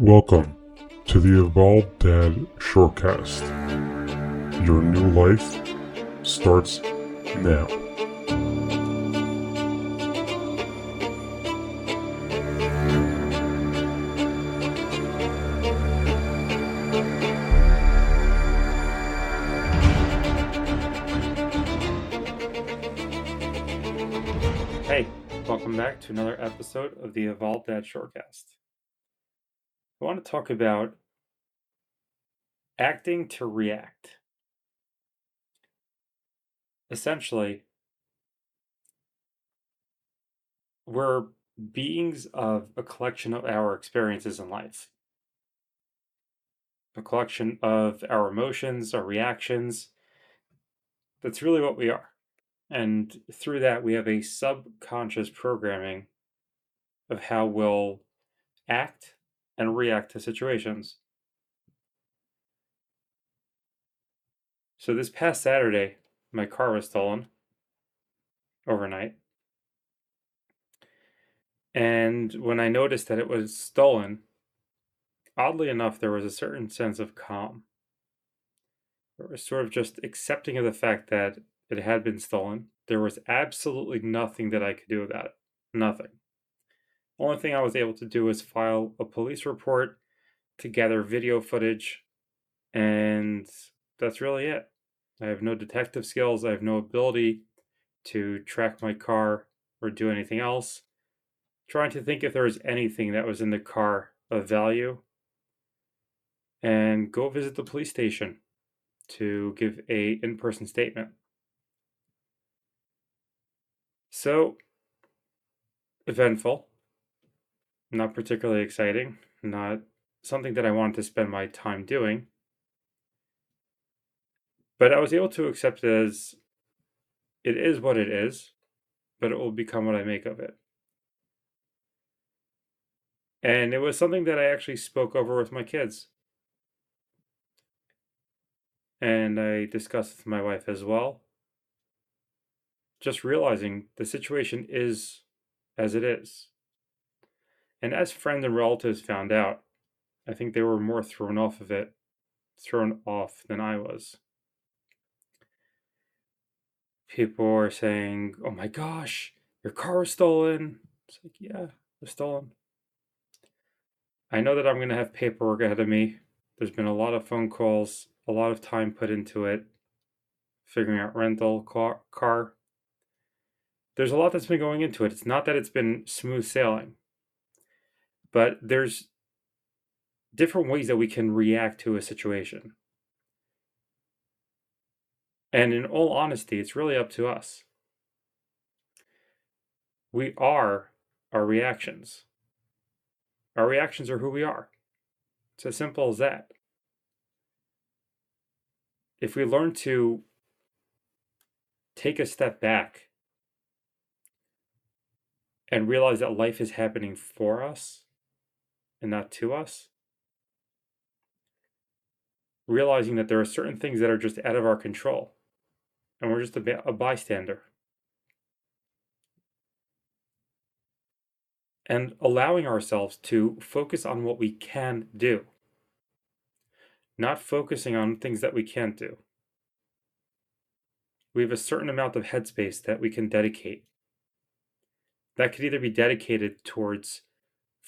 Welcome to the Evolved Dad Shortcast. Your new life starts now. Hey, welcome back to another episode of the Evolved Dad Shortcast. I want to talk about acting to react. Essentially, we're beings of a collection of our experiences in life, a collection of our emotions, our reactions. That's really what we are. And through that, we have a subconscious programming of how we'll act and react to situations. So, this past Saturday, my car was stolen overnight. And when I noticed that it was stolen, oddly enough, there was a certain sense of calm. It was sort of just accepting of the fact that it had been stolen. There was absolutely nothing that I could do about it. Nothing. Only thing I was able to do was file a police report to gather video footage, and that's really it. I have no detective skills, I have no ability to track my car or do anything else. Trying to think if there was anything that was in the car of value, and go visit the police station to give a in-person statement. So, eventful, not particularly exciting, not something that I wanted to spend my time doing. But I was able to accept it as it is what it is, but it will become what I make of it. And it was something that I actually spoke over with my kids. And I discussed with my wife as well just realizing the situation is as it is. And as friends and relatives found out, I think they were more thrown off of it, thrown off than I was. People were saying, Oh my gosh, your car was stolen. It's like, yeah, it was stolen. I know that I'm going to have paperwork ahead of me. There's been a lot of phone calls, a lot of time put into it, figuring out rental car, car there's a lot that's been going into it. It's not that it's been smooth sailing, but there's different ways that we can react to a situation. And in all honesty, it's really up to us. We are our reactions. Our reactions are who we are. It's as simple as that. If we learn to take a step back and realize that life is happening for us and not to us. Realizing that there are certain things that are just out of our control and we're just a, a bystander. And allowing ourselves to focus on what we can do, not focusing on things that we can't do. We have a certain amount of headspace that we can dedicate that could either be dedicated towards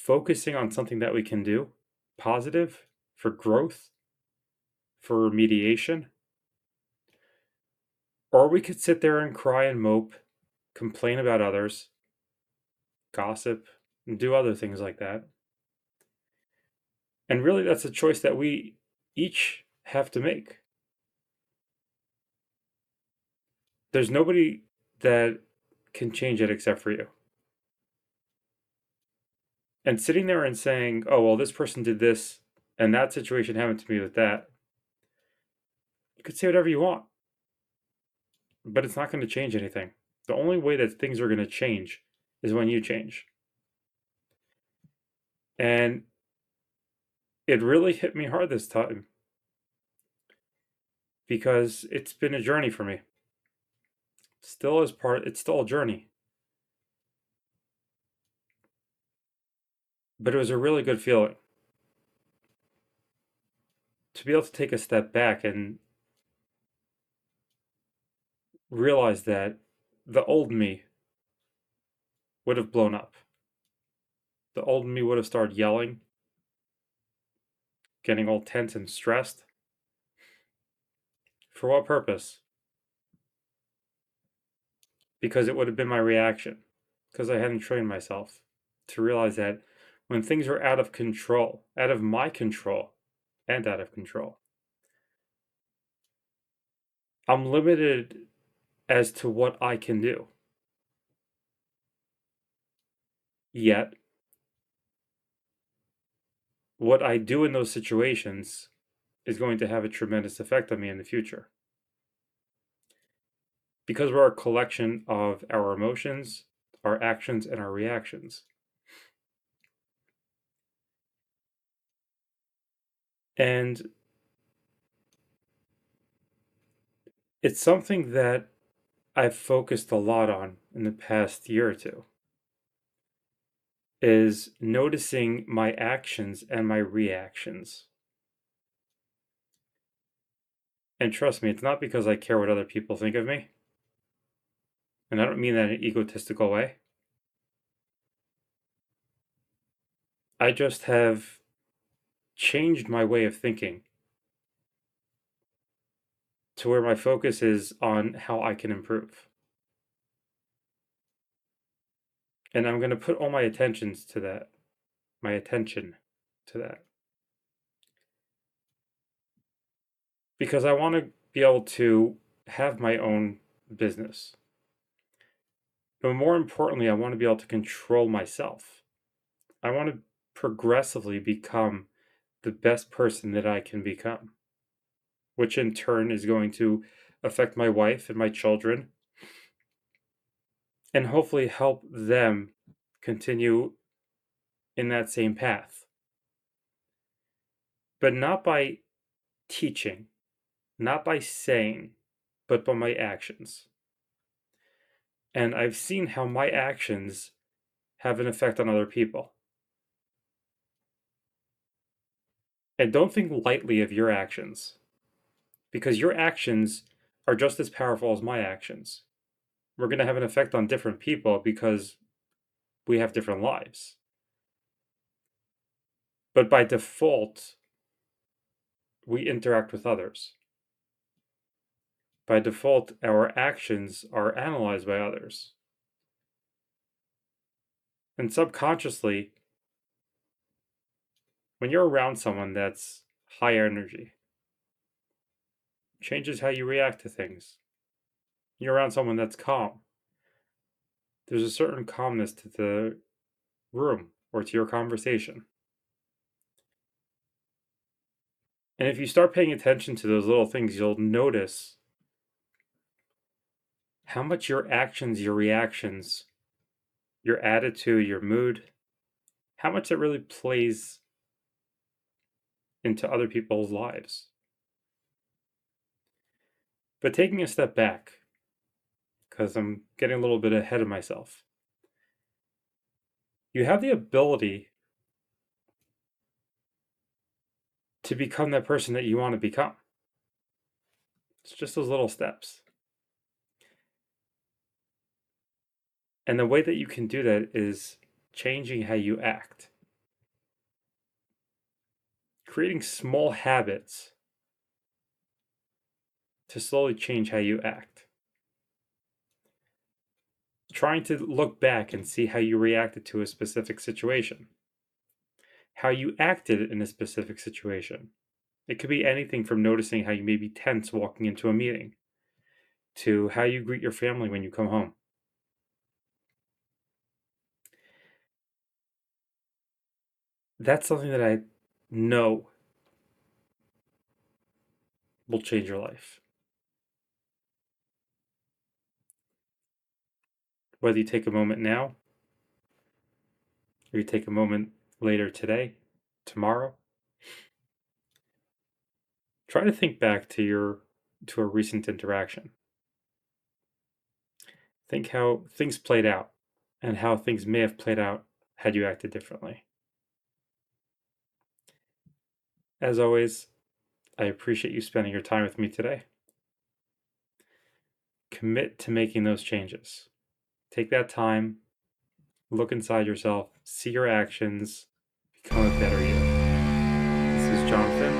focusing on something that we can do positive for growth, for remediation, or we could sit there and cry and mope, complain about others, gossip, and do other things like that. And really, that's a choice that we each have to make. There's nobody that can change it except for you and sitting there and saying, "Oh, well, this person did this, and that situation happened to me with that," you could say whatever you want, but it's not going to change anything. The only way that things are going to change is when you change. And it really hit me hard this time because it's been a journey for me. Still is part, it's still a journey. But it was a really good feeling. to be able to take a step back and realize that the old me would have blown up. The old me would have started yelling, getting all tense and stressed. For what purpose? Because it would have been my reaction, because I hadn't trained myself to realize that when things are out of control, out of my control, and out of control, I'm limited as to what I can do. Yet, what I do in those situations is going to have a tremendous effect on me in the future. Because we're a collection of our emotions, our actions, and our reactions. And it's something that I've focused a lot on in the past year or two is noticing my actions and my reactions. And trust me, it's not because I care what other people think of me. And I don't mean that in an egotistical way. I just have changed my way of thinking to where my focus is on how I can improve. And I'm going to put all my attentions to that, my attention to that. Because I want to be able to have my own business. But more importantly, I want to be able to control myself. I want to progressively become the best person that I can become which in turn is going to affect my wife and my children and hopefully help them continue in that same path. But not by teaching, not by saying, but by my actions. And I've seen how my actions have an effect on other people. And don't think lightly of your actions because your actions are just as powerful as my actions. We're going to have an effect on different people because we have different lives. But by default, we interact with others. By default, our actions are analyzed by others. And subconsciously, when you're around someone that's high energy, changes how you react to things. You're around someone that's calm. There's a certain calmness to the room or to your conversation. And if you start paying attention to those little things, you'll notice how much your actions, your reactions, your attitude, your mood, how much it really plays into other people's lives. But taking a step back, because I'm getting a little bit ahead of myself, you have the ability to become that person that you want to become. It's just those little steps. And the way that you can do that is changing how you act, creating small habits to slowly change how you act. Trying to look back and see how you reacted to a specific situation, how you acted in a specific situation. It could be anything from noticing how you may be tense walking into a meeting to how you greet your family when you come home. That's something that I know will change your life. whether you take a moment now or you take a moment later today, tomorrow. Try to think back to your to a recent interaction. Think how things played out and how things may have played out had you acted differently. As always, I appreciate you spending your time with me today. Commit to making those changes. Take that time, look inside yourself, see your actions, become a better you. This is Jonathan,